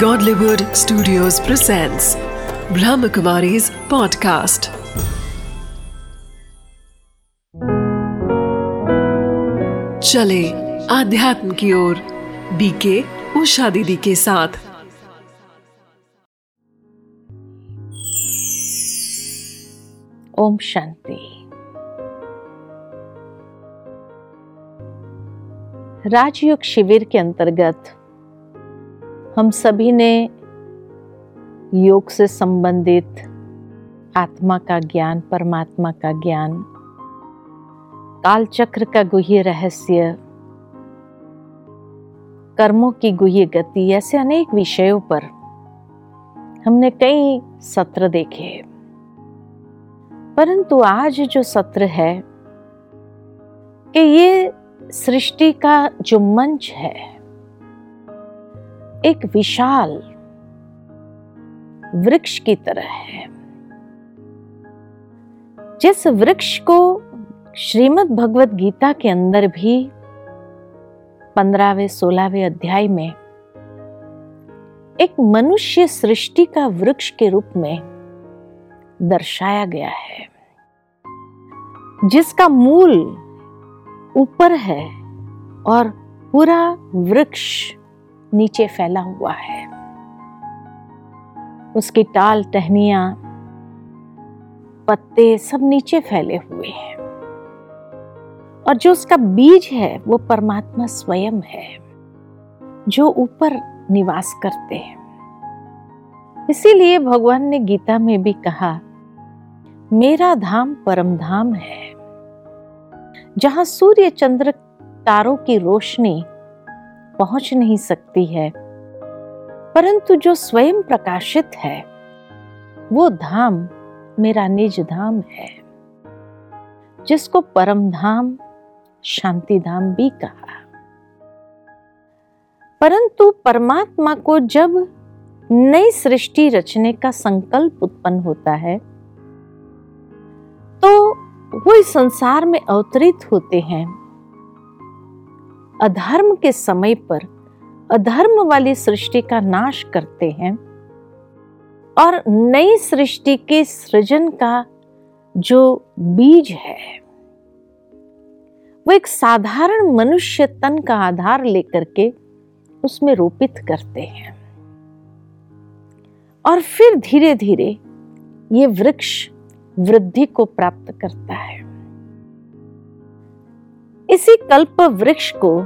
Godlywood Studios presents Brahmakumari's podcast. चले आध्यात्म की ओर बीके उषा दीदी के साथ ओम शांति राजयोग शिविर के अंतर्गत हम सभी ने योग से संबंधित आत्मा का ज्ञान, परमात्मा का ज्ञान काल चक्र का गुह्य रहस्य, कर्मों की गुह्य गति ऐसे अनेक विषयों पर हमने कई सत्र देखे परंतु आज जो सत्र है कि ये सृष्टि का जो मंच है एक विशाल वृक्ष की तरह है। जिस वृक्ष को श्रीमद् भगवत गीता के अंदर भी पंद्रहवें, सोलहवें अध्याय में एक मनुष्य सृष्टि का वृक्ष के रूप में दर्शाया गया है, जिसका मूल ऊपर है और पूरा वृक्ष नीचे फैला हुआ है। उसकी टाल, टहनिया, पत्ते सब नीचे फैले हुए हैं। और जो उसका बीज है, वो परमात्मा स्वयं है, जो ऊपर निवास करते हैं। इसीलिए भगवान ने गीता में भी कहा, मेरा धाम परम धाम है, जहाँ सूर्य चंद्र तारों की रोशनी पहुँच नहीं सकती है। परंतु जो स्वयं प्रकाशित है, वो धाम मेरा निज धाम है, जिसको परम धाम, शांति धाम भी कहा। परंतु परमात्मा को जब नई सृष्टि रचने का संकल्प उत्पन्न होता है तो वो इस संसार में अवतरित होते हैं। अधर्म के समय पर अधर्म वाली सृष्टि का नाश करते हैं और नई सृष्टि के सृजन का जो बीज है, वो एक साधारण मनुष्य तन का आधार लेकर के उसमें रोपित करते हैं। और फिर धीरे धीरे ये वृक्ष वृद्धि को प्राप्त करता है। इसी कल्प वृक्ष को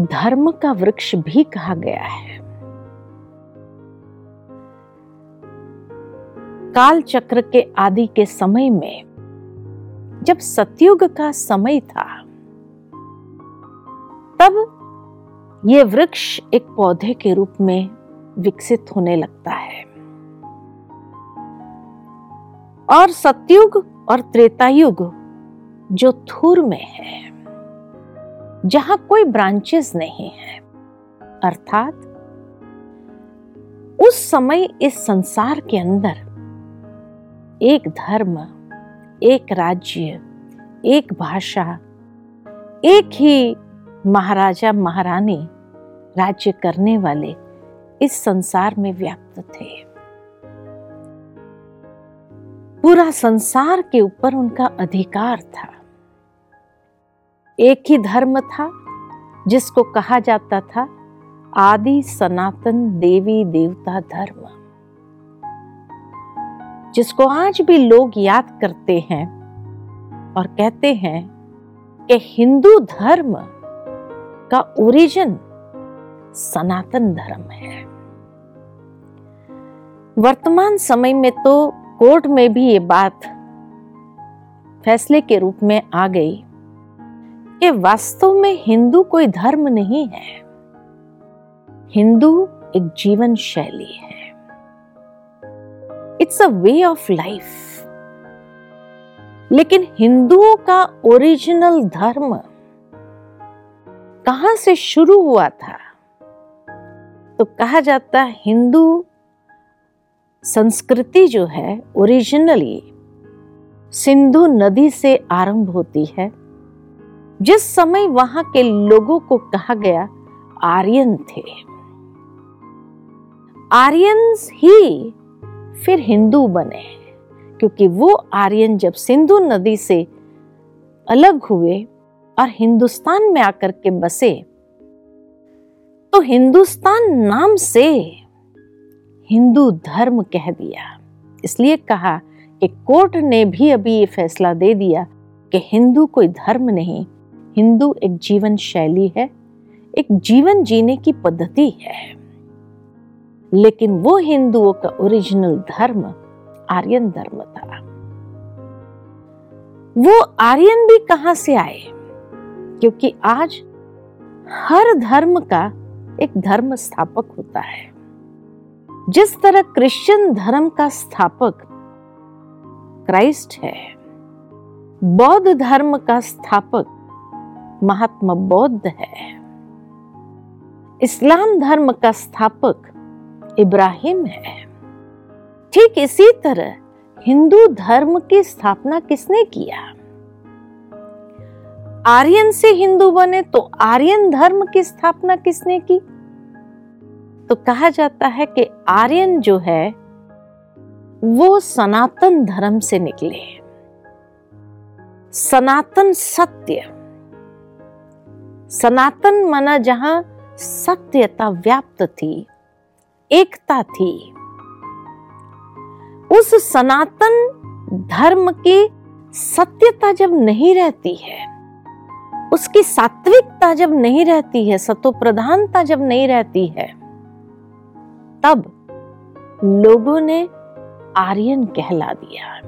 धर्म का वृक्ष भी कहा गया है। काल चक्र के आदि के समय में जब सतयुग का समय था, तब यह वृक्ष एक पौधे के रूप में विकसित होने लगता है। और सतयुग और त्रेतायुग जो थूर में है जहाँ कोई ब्रांचेस नहीं है। अर्थात, उस समय इस संसार के अंदर एक धर्म, एक राज्य, एक भाषा, एक ही महाराजा, महारानी राज्य करने वाले इस संसार में व्याप्त थे। पूरा संसार के ऊपर उनका अधिकार था। एक ही धर्म था, जिसको कहा जाता था आदि सनातन देवी देवता धर्म। जिसको आज भी लोग याद करते हैं और कहते हैं कि हिंदू धर्म का ओरिजिन सनातन धर्म है। वर्तमान समय में तो कोर्ट में भी ये बात फैसले के रूप में आ गई। कि वास्तव में हिंदू कोई धर्म नहीं है। हिंदू एक जीवन शैली है। It's a way of life लेकिन हिंदुओं का ओरिजिनल धर्म कहाँ से शुरू हुआ था? तो कहा जाता है हिंदू संस्कृति जो है ओरिजिनली सिंधु नदी से आरंभ होती है। जिस समय वहाँ के लोगों को कहा गया, आर्यन थे। आर्यंस ही फिर हिंदू बने, क्योंकि वो आर्यन जब सिंधु नदी से अलग हुए और हिंदुस्तान में आकर के बसे तो हिंदुस्तान नाम से हिंदू धर्म कह दिया। इसलिए कहा कि कोर्ट ने भी अभी ये फैसला दे दिया कि हिंदू कोई धर्म नहीं हिंदू एक जीवन शैली है, एक जीवन जीने की पद्धति है। लेकिन वो हिंदुओं का ओरिजिनल धर्म आर्यन धर्म था। वो आर्यन भी कहाँ से आए? क्योंकि आज हर धर्म का एक धर्म स्थापक होता है। जिस तरह क्रिश्चियन धर्म का स्थापक क्राइस्ट है, बौद्ध धर्म का स्थापक महात्मा बौद्ध है। इस्लाम धर्म का स्थापक इब्राहिम है। ठीक इसी तरह हिंदू धर्म की स्थापना किसने किया? आर्यन से हिंदू बने तो आर्यन धर्म की स्थापना किसने की? तो कहा जाता है कि आर्यन जो है, वो सनातन धर्म से निकले। सनातन सत्य सनातन मना जहाँ सत्यता व्याप्त थी, एकता थी। उस सनातन धर्म की सत्यता जब नहीं रहती है, उसकी सात्विकता जब नहीं रहती है सतो प्रधानता जब नहीं रहती है, तब लोगों ने आर्यन कहला दिया।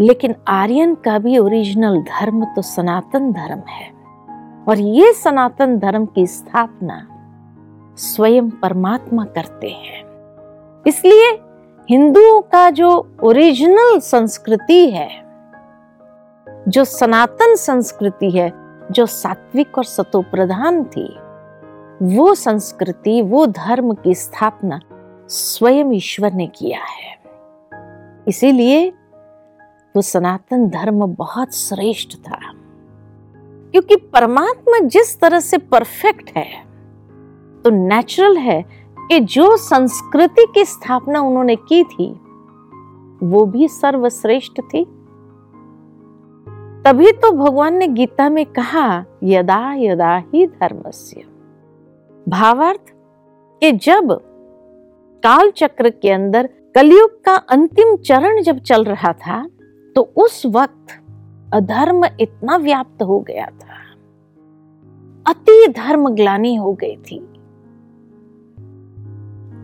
लेकिन आर्यन का भी ओरिजिनल धर्म तो सनातन धर्म है। और ये सनातन धर्म की स्थापना स्वयं परमात्मा करते हैं। इसलिए हिंदुओं का जो ओरिजिनल संस्कृति है, जो सनातन संस्कृति है, जो सात्विक और सतो प्रधान थी, वो संस्कृति, वो धर्म की स्थापना स्वयं ईश्वर ने किया है। इसीलिए वो सनातन धर्म बहुत श्रेष्ठ था। क्योंकि परमात्मा जिस तरह से परफेक्ट है तो नेचुरल है कि जो संस्कृति की स्थापना उन्होंने की थी, वो भी सर्वश्रेष्ठ थी। तभी तो भगवान ने गीता में कहा, यदा यदा ही धर्मस्य। भावार्थ कि जब काल चक्र के अंदर कलयुग का अंतिम चरण जब चल रहा था तो उस वक्त अधर्म इतना व्याप्त हो गया था। अति धर्म ग्लानी हो गई थी।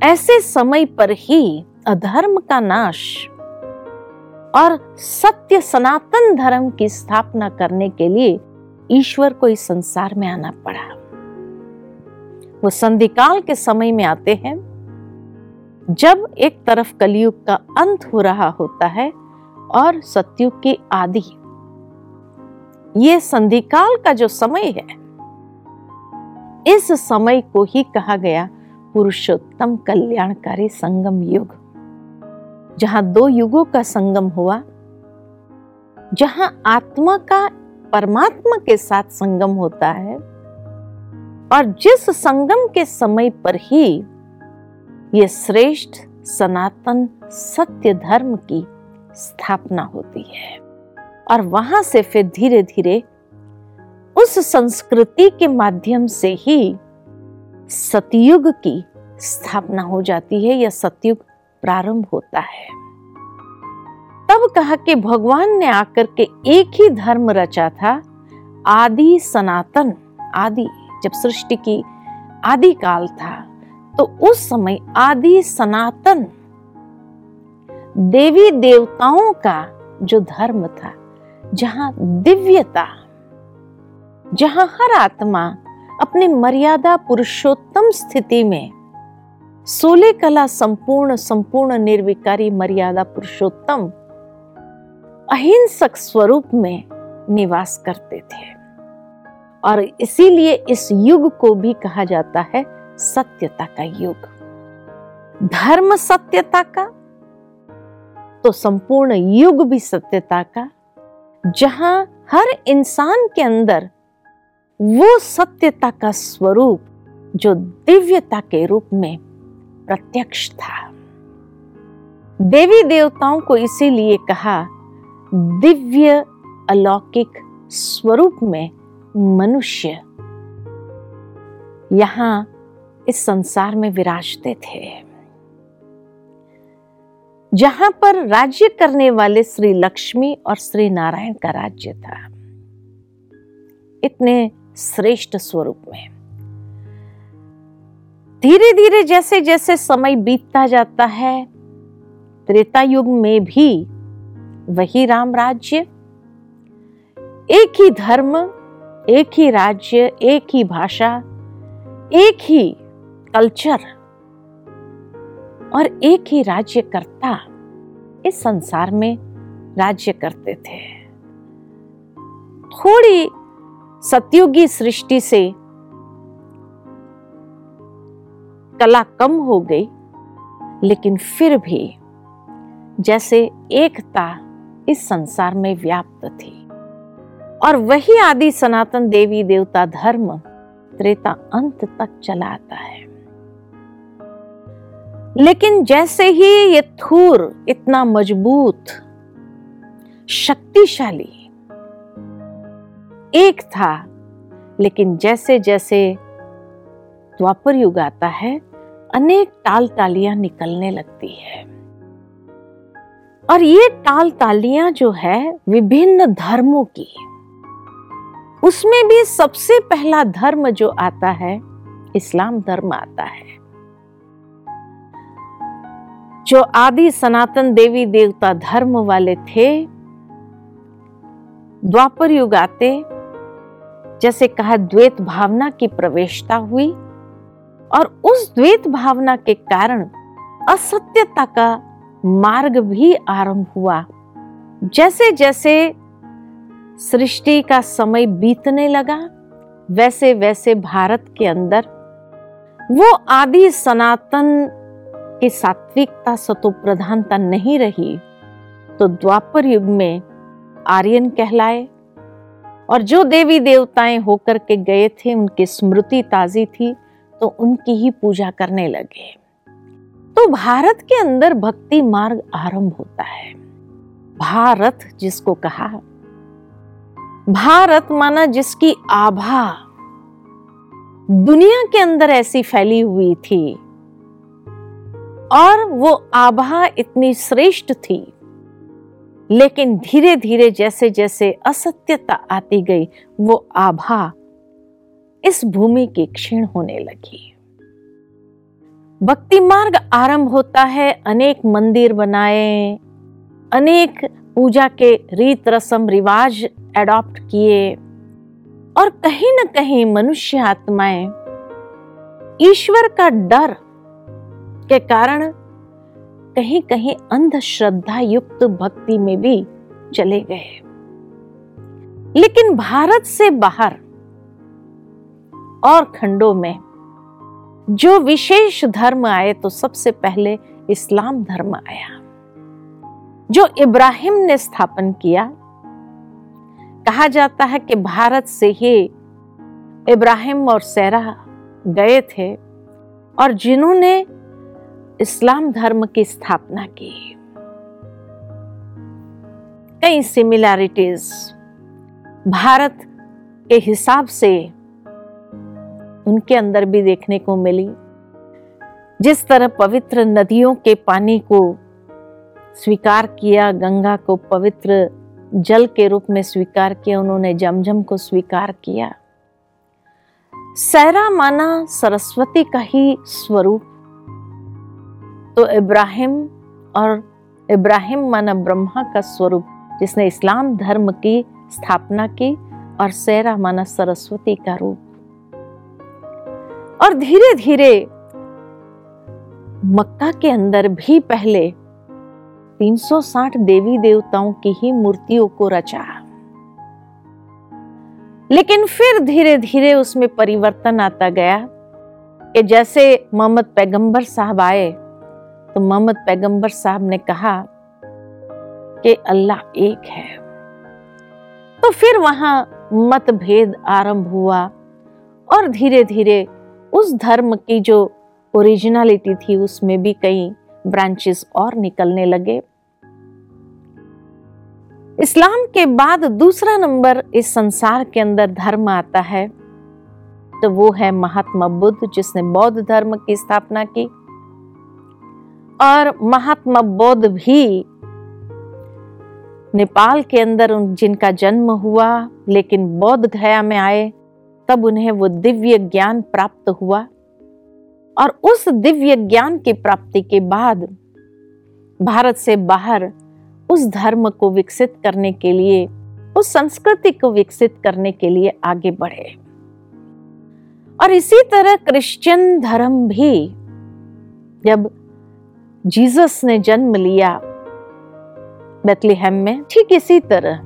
ऐसे समय पर ही अधर्म का नाश और सत्य सनातन धर्म की स्थापना करने के लिए ईश्वर को इस संसार में आना पड़ा। वो संधिकाल के समय में आते हैं, जब एक तरफ़ कलयुग का अंत हो रहा होता है और सत्युग की आदि। ये संधिकाल का जो समय है, इस समय को ही कहा गया पुरुषोत्तम कल्याणकारी संगम युग। जहाँ दो युगों का संगम हुआ, जहाँ आत्मा का परमात्मा के साथ संगम होता है, और जिस संगम के समय पर ही ये श्रेष्ठ सनातन सत्य धर्म की स्थापना होती है। और वहाँ से फिर धीरे धीरे उस संस्कृति के माध्यम से ही सतयुग की स्थापना हो जाती है या सतयुग प्रारंभ होता है। तब कहा कि भगवान ने आकर के एक ही धर्म रचा था, आदि सनातन, आदि। जब सृष्टि की आदि काल था तो उस समय आदि सनातन देवी देवताओं का जो धर्म था, जहाँ दिव्यता, जहाँ हर आत्मा अपनी मर्यादा पुरुषोत्तम स्थिति में सोले कला संपूर्ण संपूर्ण निर्विकारी मर्यादा पुरुषोत्तम, अहिंसक स्वरूप में निवास करते थे। और इसीलिए इस युग को भी कहा जाता है सत्यता का युग। धर्म सत्यता का तो संपूर्ण युग भी सत्यता का जहाँ हर इंसान के अंदर वो सत्यता का स्वरूप, जो दिव्यता के रूप में प्रत्यक्ष था। देवी देवताओं को इसीलिए कहा, दिव्य अलौकिक स्वरूप में मनुष्य यहाँ इस संसार में विराजते थे। जहाँ पर राज्य करने वाले श्री लक्ष्मी और श्री नारायण का राज्य था। इतने श्रेष्ठ स्वरूप में। धीरे धीरे जैसे जैसे समय बीतता जाता है, त्रेता युग में भी वही राम राज्य। एक ही धर्म, एक ही राज्य, एक ही भाषा, एक ही कल्चर। और एक ही राज्यकर्ता इस संसार में राज्य करते थे। थोड़ी सतयुगी सृष्टि से कला कम हो गई, लेकिन फिर भी जैसे एकता इस संसार में व्याप्त थी। और वही आदि सनातन देवी देवता धर्म त्रेता अंत तक चला आता है। लेकिन जैसे ही ये थूर इतना मज़बूत, शक्तिशाली, एक था, लेकिन जैसे जैसे द्वापर युग आता है, अनेक टाल तालियाँ निकलने लगती है। और ये टाल तालियाँ जो है, विभिन्न धर्मों की। उसमें भी सबसे पहला धर्म जो आता है, इस्लाम धर्म आता है। जो आदि सनातन देवी देवता धर्म वाले थे, द्वापर युग आते, जैसे कहा द्वैत भावना की प्रवेशता हुई, और उस द्वैत भावना के कारण असत्यता का मार्ग भी आरंभ हुआ। जैसे जैसे सृष्टि का समय बीतने लगा वैसे वैसे भारत के अंदर वो आदि सनातन की सात्विकता सतो प्रधानता नहीं रही तो द्वापर युग में आर्यन कहलाए और जो देवी देवताएँ होकर के गए थे, उनकी स्मृति ताजी थी तो उनकी ही पूजा करने लगे। तो भारत के अंदर भक्ति मार्ग आरंभ होता है। भारत जिसको कहा, भारत माना जिसकी आभा दुनिया के अंदर ऐसी फैली हुई थी और वो आभा इतनी श्रेष्ठ थी। लेकिन धीरे धीरे जैसे जैसे असत्यता आती गई, वो आभा इस भूमि की क्षीण होने लगी। भक्ति मार्ग आरंभ होता है, अनेक मंदिर बनाए, अनेक पूजा के रीत रसम रिवाज एडॉप्ट किए, और कहीं न कहीं मनुष्य आत्माएँ, ईश्वर का डर के कारण कहीं कहीं अंधश्रद्धा युक्त भक्ति में भी चले गए। लेकिन भारत से बाहर और खंडों में जो विशेष धर्म आए तो सबसे पहले इस्लाम धर्म आया। जो इब्राहिम ने स्थापन किया, कहा जाता है कि भारत से ही इब्राहिम और सैरा गए थे और जिन्होंने इस्लाम धर्म की स्थापना की। कई सिमिलैरिटीज भारत के हिसाब से उनके अंदर भी देखने को मिली। जिस तरह पवित्र नदियों के पानी को स्वीकार किया, गंगा को पवित्र जल के रूप में स्वीकार किया, उन्होंने जमजम को स्वीकार किया। सैरा माना सरस्वती का ही स्वरूप तो इब्राहिम और इब्राहिम माना ब्रह्मा का स्वरूप, जिसने इस्लाम धर्म की स्थापना की और सेरा माना सरस्वती का रूप। और धीरे धीरे मक्का के अंदर भी पहले 360 देवी देवताओं की ही मूर्तियों को रचा। लेकिन फिर धीरे धीरे उसमें परिवर्तन आता गया कि जैसे मोहम्मद पैगंबर साहब आए तो मोहम्मद पैगंबर साहब ने कहा कि अल्लाह एक है। तो फिर वहाँ मतभेद आरंभ हुआ और धीरे धीरे उस धर्म की जो ओरिजिनलिटी थी, उसमें भी कई ब्रांचेस और निकलने लगे। इस्लाम के बाद दूसरा नंबर इस संसार के अंदर धर्म आता है तो वो है महात्मा बुद्ध, जिसने बौद्ध धर्म की स्थापना की। और महात्मा बौद्ध भी नेपाल के अंदर जिनका जन्म हुआ, लेकिन बौद्ध गया में आए, तब उन्हें वो दिव्य ज्ञान प्राप्त हुआ। और उस दिव्य ज्ञान की प्राप्ति के बाद भारत से बाहर उस धर्म को विकसित करने के लिए, उस संस्कृति को विकसित करने के लिए आगे बढ़े। और इसी तरह क्रिश्चियन धर्म भी, जब जीसस ने जन्म लिया बेतलेहम में। ठीक इसी तरह,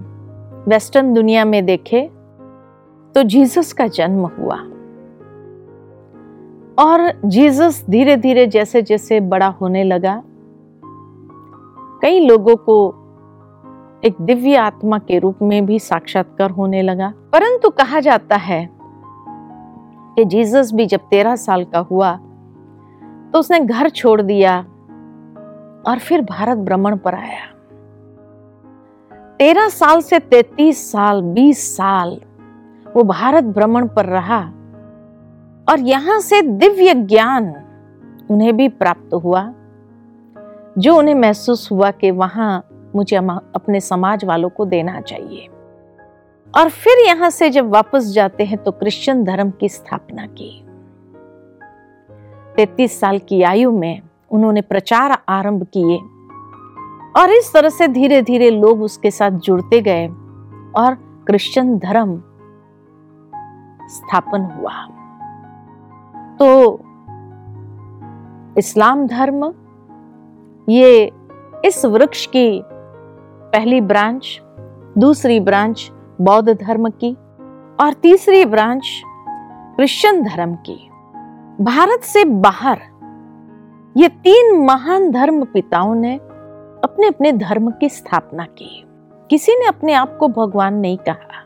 वेस्टर्न दुनिया में देखे तो जीसस का जन्म हुआ। और जीसस धीरे धीरे जैसे जैसे बड़ा होने लगा। कई लोगों को एक दिव्य आत्मा के रूप में भी साक्षात्कार होने लगा। परंतु कहा जाता है कि जीसस भी जब तेरह साल का हुआ तो उसने घर छोड़ दिया। और फिर भारत भ्रमण पर आया। तेरह साल से तैतीस साल, बीस साल वो भारत भ्रमण पर रहा और यहाँ से दिव्य ज्ञान उन्हें भी प्राप्त हुआ, जो उन्हें महसूस हुआ कि वहाँ मुझे अपने समाज वालों को देना चाहिए। और फिर यहाँ से जब वापस जाते हैं तो क्रिश्चियन धर्म की स्थापना की। तैतीस साल की आयु में उन्होंने प्रचार आरंभ किए और इस तरह से धीरे धीरे लोग उसके साथ जुड़ते गए और क्रिश्चियन धर्म स्थापन हुआ। तो इस्लाम धर्म, ये इस वृक्ष की पहली ब्रांच, दूसरी ब्रांच बौद्ध धर्म की और तीसरी ब्रांच क्रिश्चियन धर्म की। भारत से बाहर ये तीन महान धर्म पिताओं ने अपने अपने धर्म की स्थापना की। किसी ने अपने आप को भगवान नहीं कहा।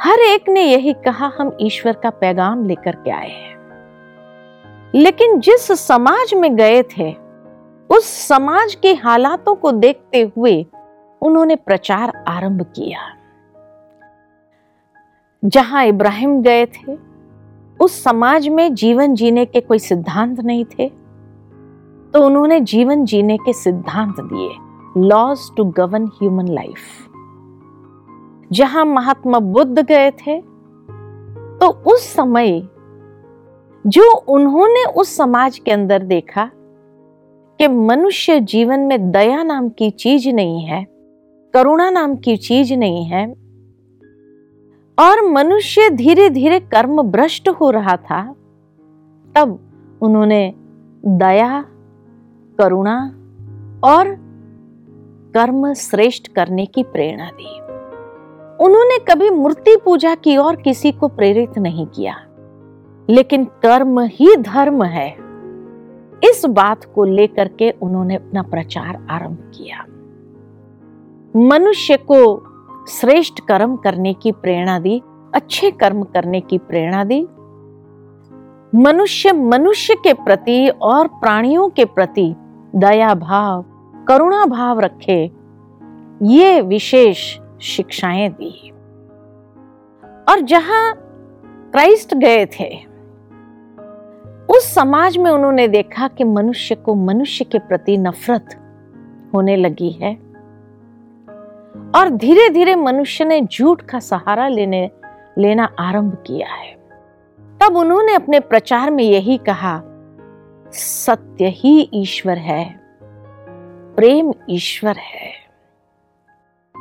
हर एक ने यही कहा, हम ईश्वर का पैगाम लेकर के आए हैं। लेकिन जिस समाज में गए थे, उस समाज के हालातों को देखते हुए उन्होंने प्रचार आरंभ किया। जहाँ इब्राहिम गए थे, उस समाज में जीवन जीने के कोई सिद्धांत नहीं थे। तो उन्होंने जीवन जीने के सिद्धांत दिए laws to govern human life जहाँ महात्मा बुद्ध गए थे तो उस समय जो उन्होंने उस समाज के अंदर देखा कि मनुष्य जीवन में दया नाम की चीज़ नहीं है, करुणा नाम की चीज़ नहीं है, और मनुष्य धीरे धीरे कर्म भ्रष्ट हो रहा था, तब उन्होंने दया करुणा और कर्म श्रेष्ठ करने की प्रेरणा दी। उन्होंने कभी मूर्ति पूजा की और किसी को प्रेरित नहीं किया, लेकिन कर्म ही धर्म है। इस बात को लेकर के उन्होंने अपना प्रचार आरंभ किया। मनुष्य को श्रेष्ठ कर्म करने की प्रेरणा दी, अच्छे कर्म करने की प्रेरणा दी। मनुष्य मनुष्य के प्रति और प्राणियों के प्रति दया भाव, करुणा भाव रखे, ये विशेष शिक्षाएँ दी। और जहाँ क्राइस्ट गए थे, उस समाज में उन्होंने देखा कि मनुष्य को मनुष्य के प्रति नफरत होने लगी है। और धीरे धीरे मनुष्य ने झूठ का सहारा लेने, लेना आरंभ किया है। तब उन्होंने अपने प्रचार में यही कहा सत्य ही ईश्वर है, प्रेम ईश्वर है।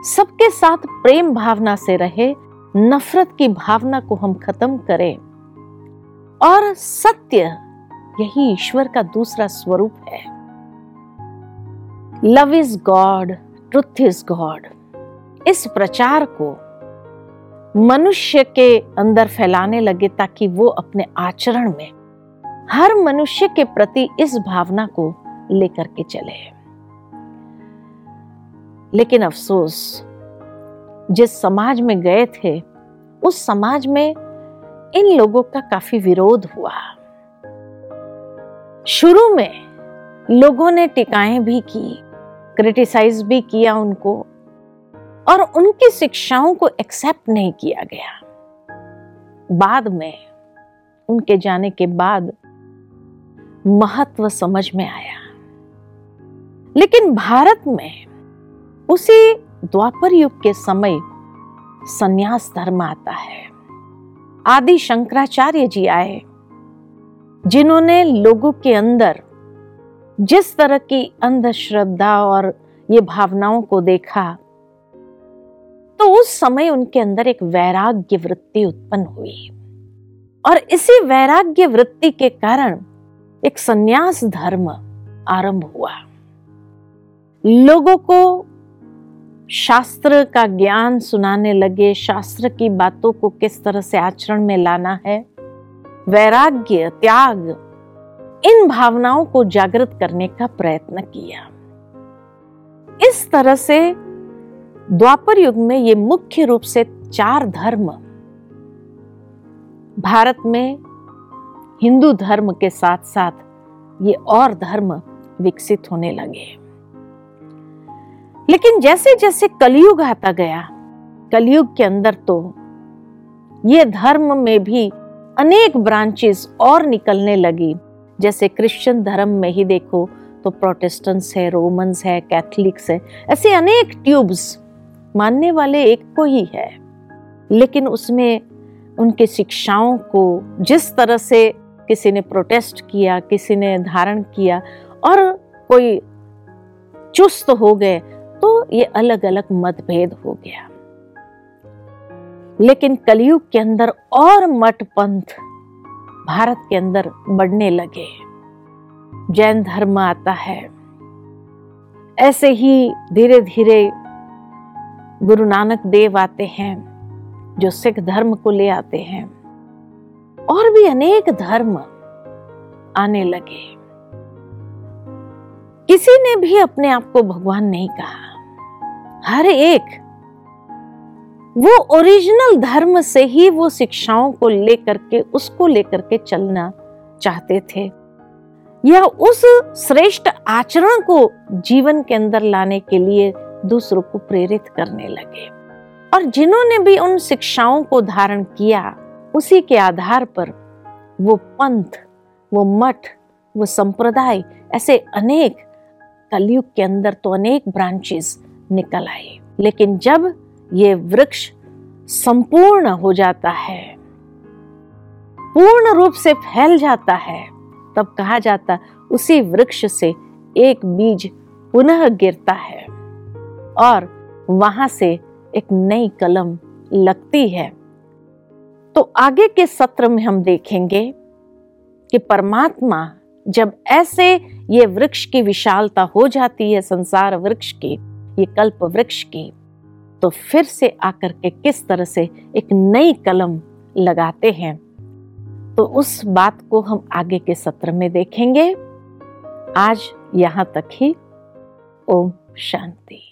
सबके साथ प्रेम भावना से रहे, नफरत की भावना को हम खत्म करें। और सत्य यही ईश्वर का दूसरा स्वरूप है। Love is God truth is God इस प्रचार को मनुष्य के अंदर फैलाने लगे ताकि वो अपने आचरण में हर मनुष्य के प्रति इस भावना को लेकर के चले। लेकिन अफसोस, जिस समाज में गए थे, उस समाज में इन लोगों का काफ़ी विरोध हुआ। शुरू में लोगों ने टिकाएँ भी की, क्रिटिसाइज भी किया उनको, और उनकी शिक्षाओं को एक्सेप्ट नहीं किया गया। बाद में, उनके जाने के बाद महत्व समझ में आया। लेकिन भारत में उसी द्वापर युग के समय संन्यास धर्म आता है। आदि शंकराचार्य जी आए, जिन्होंने लोगों के अंदर जिस तरह की अंधश्रद्धा और ये भावनाओं को देखा तो उस समय उनके अंदर एक वैराग्य वृत्ति उत्पन्न हुई। और इसी वैराग्य वृत्ति के कारण एक सन्यास धर्म आरंभ हुआ। लोगों को शास्त्र का ज्ञान सुनाने लगे, शास्त्र की बातों को किस तरह से आचरण में लाना है, वैराग्य, त्याग, इन भावनाओं को जागृत करने का प्रयत्न किया। इस तरह से द्वापर युग में ये मुख्य रूप से चार धर्म, भारत में हिंदू धर्म के साथ साथ ये और धर्म विकसित होने लगे। लेकिन जैसे जैसे कलयुग आता गया, कलयुग के अंदर तो ये धर्म में भी अनेक ब्रांचेस और निकलने लगी। जैसे क्रिश्चियन धर्म में ही देखो तो प्रोटेस्टेंट्स है रोमन्स है कैथलिक्स है, ऐसे अनेक ट्यूब्स मानने वाले एक को ही है। लेकिन उसमें उनके शिक्षाओं को जिस तरह से किसी ने प्रोटेस्ट किया, किसी ने धारण किया और कोई चुस्त हो गए तो ये अलग अलग मतभेद हो गया। लेकिन कलयुग के अंदर और मठ पंथ भारत के अंदर बढ़ने लगे। जैन धर्म आता है। ऐसे ही धीरे धीरे गुरु नानक देव आते हैं, जो सिख धर्म को ले आते हैं। और भी अनेक धर्म आने लगे। किसी ने भी अपने आप को भगवान नहीं कहा। हर एक वो ओरिजिनल धर्म से ही वो शिक्षाओं को लेकर के, उसको लेकर के चलना चाहते थे। या उस श्रेष्ठ आचरण को जीवन के अंदर लाने के लिए दूसरों को प्रेरित करने लगे। और जिन्होंने भी उन शिक्षाओं को धारण किया उसी के आधार पर वो पंथ, वो मठ, वो संप्रदाय, ऐसे अनेक कलयुग के अंदर तो अनेक ब्रांचेस निकल आए। लेकिन जब ये वृक्ष संपूर्ण हो जाता है, पूर्ण रूप से फैल जाता है, तब कहा जाता, उसी वृक्ष से एक बीज पुनः गिरता है और वहाँ से एक नई कलम लगती है। तो आगे के सत्र में हम देखेंगे कि परमात्मा जब ऐसे ये वृक्ष की विशालता हो जाती है, संसार वृक्ष की, ये कल्प वृक्ष की तो फिर से आकर के किस तरह से एक नई कलम लगाते हैं? तो उस बात को हम आगे के सत्र में देखेंगे। आज यहाँ तक ही। ओम शांति।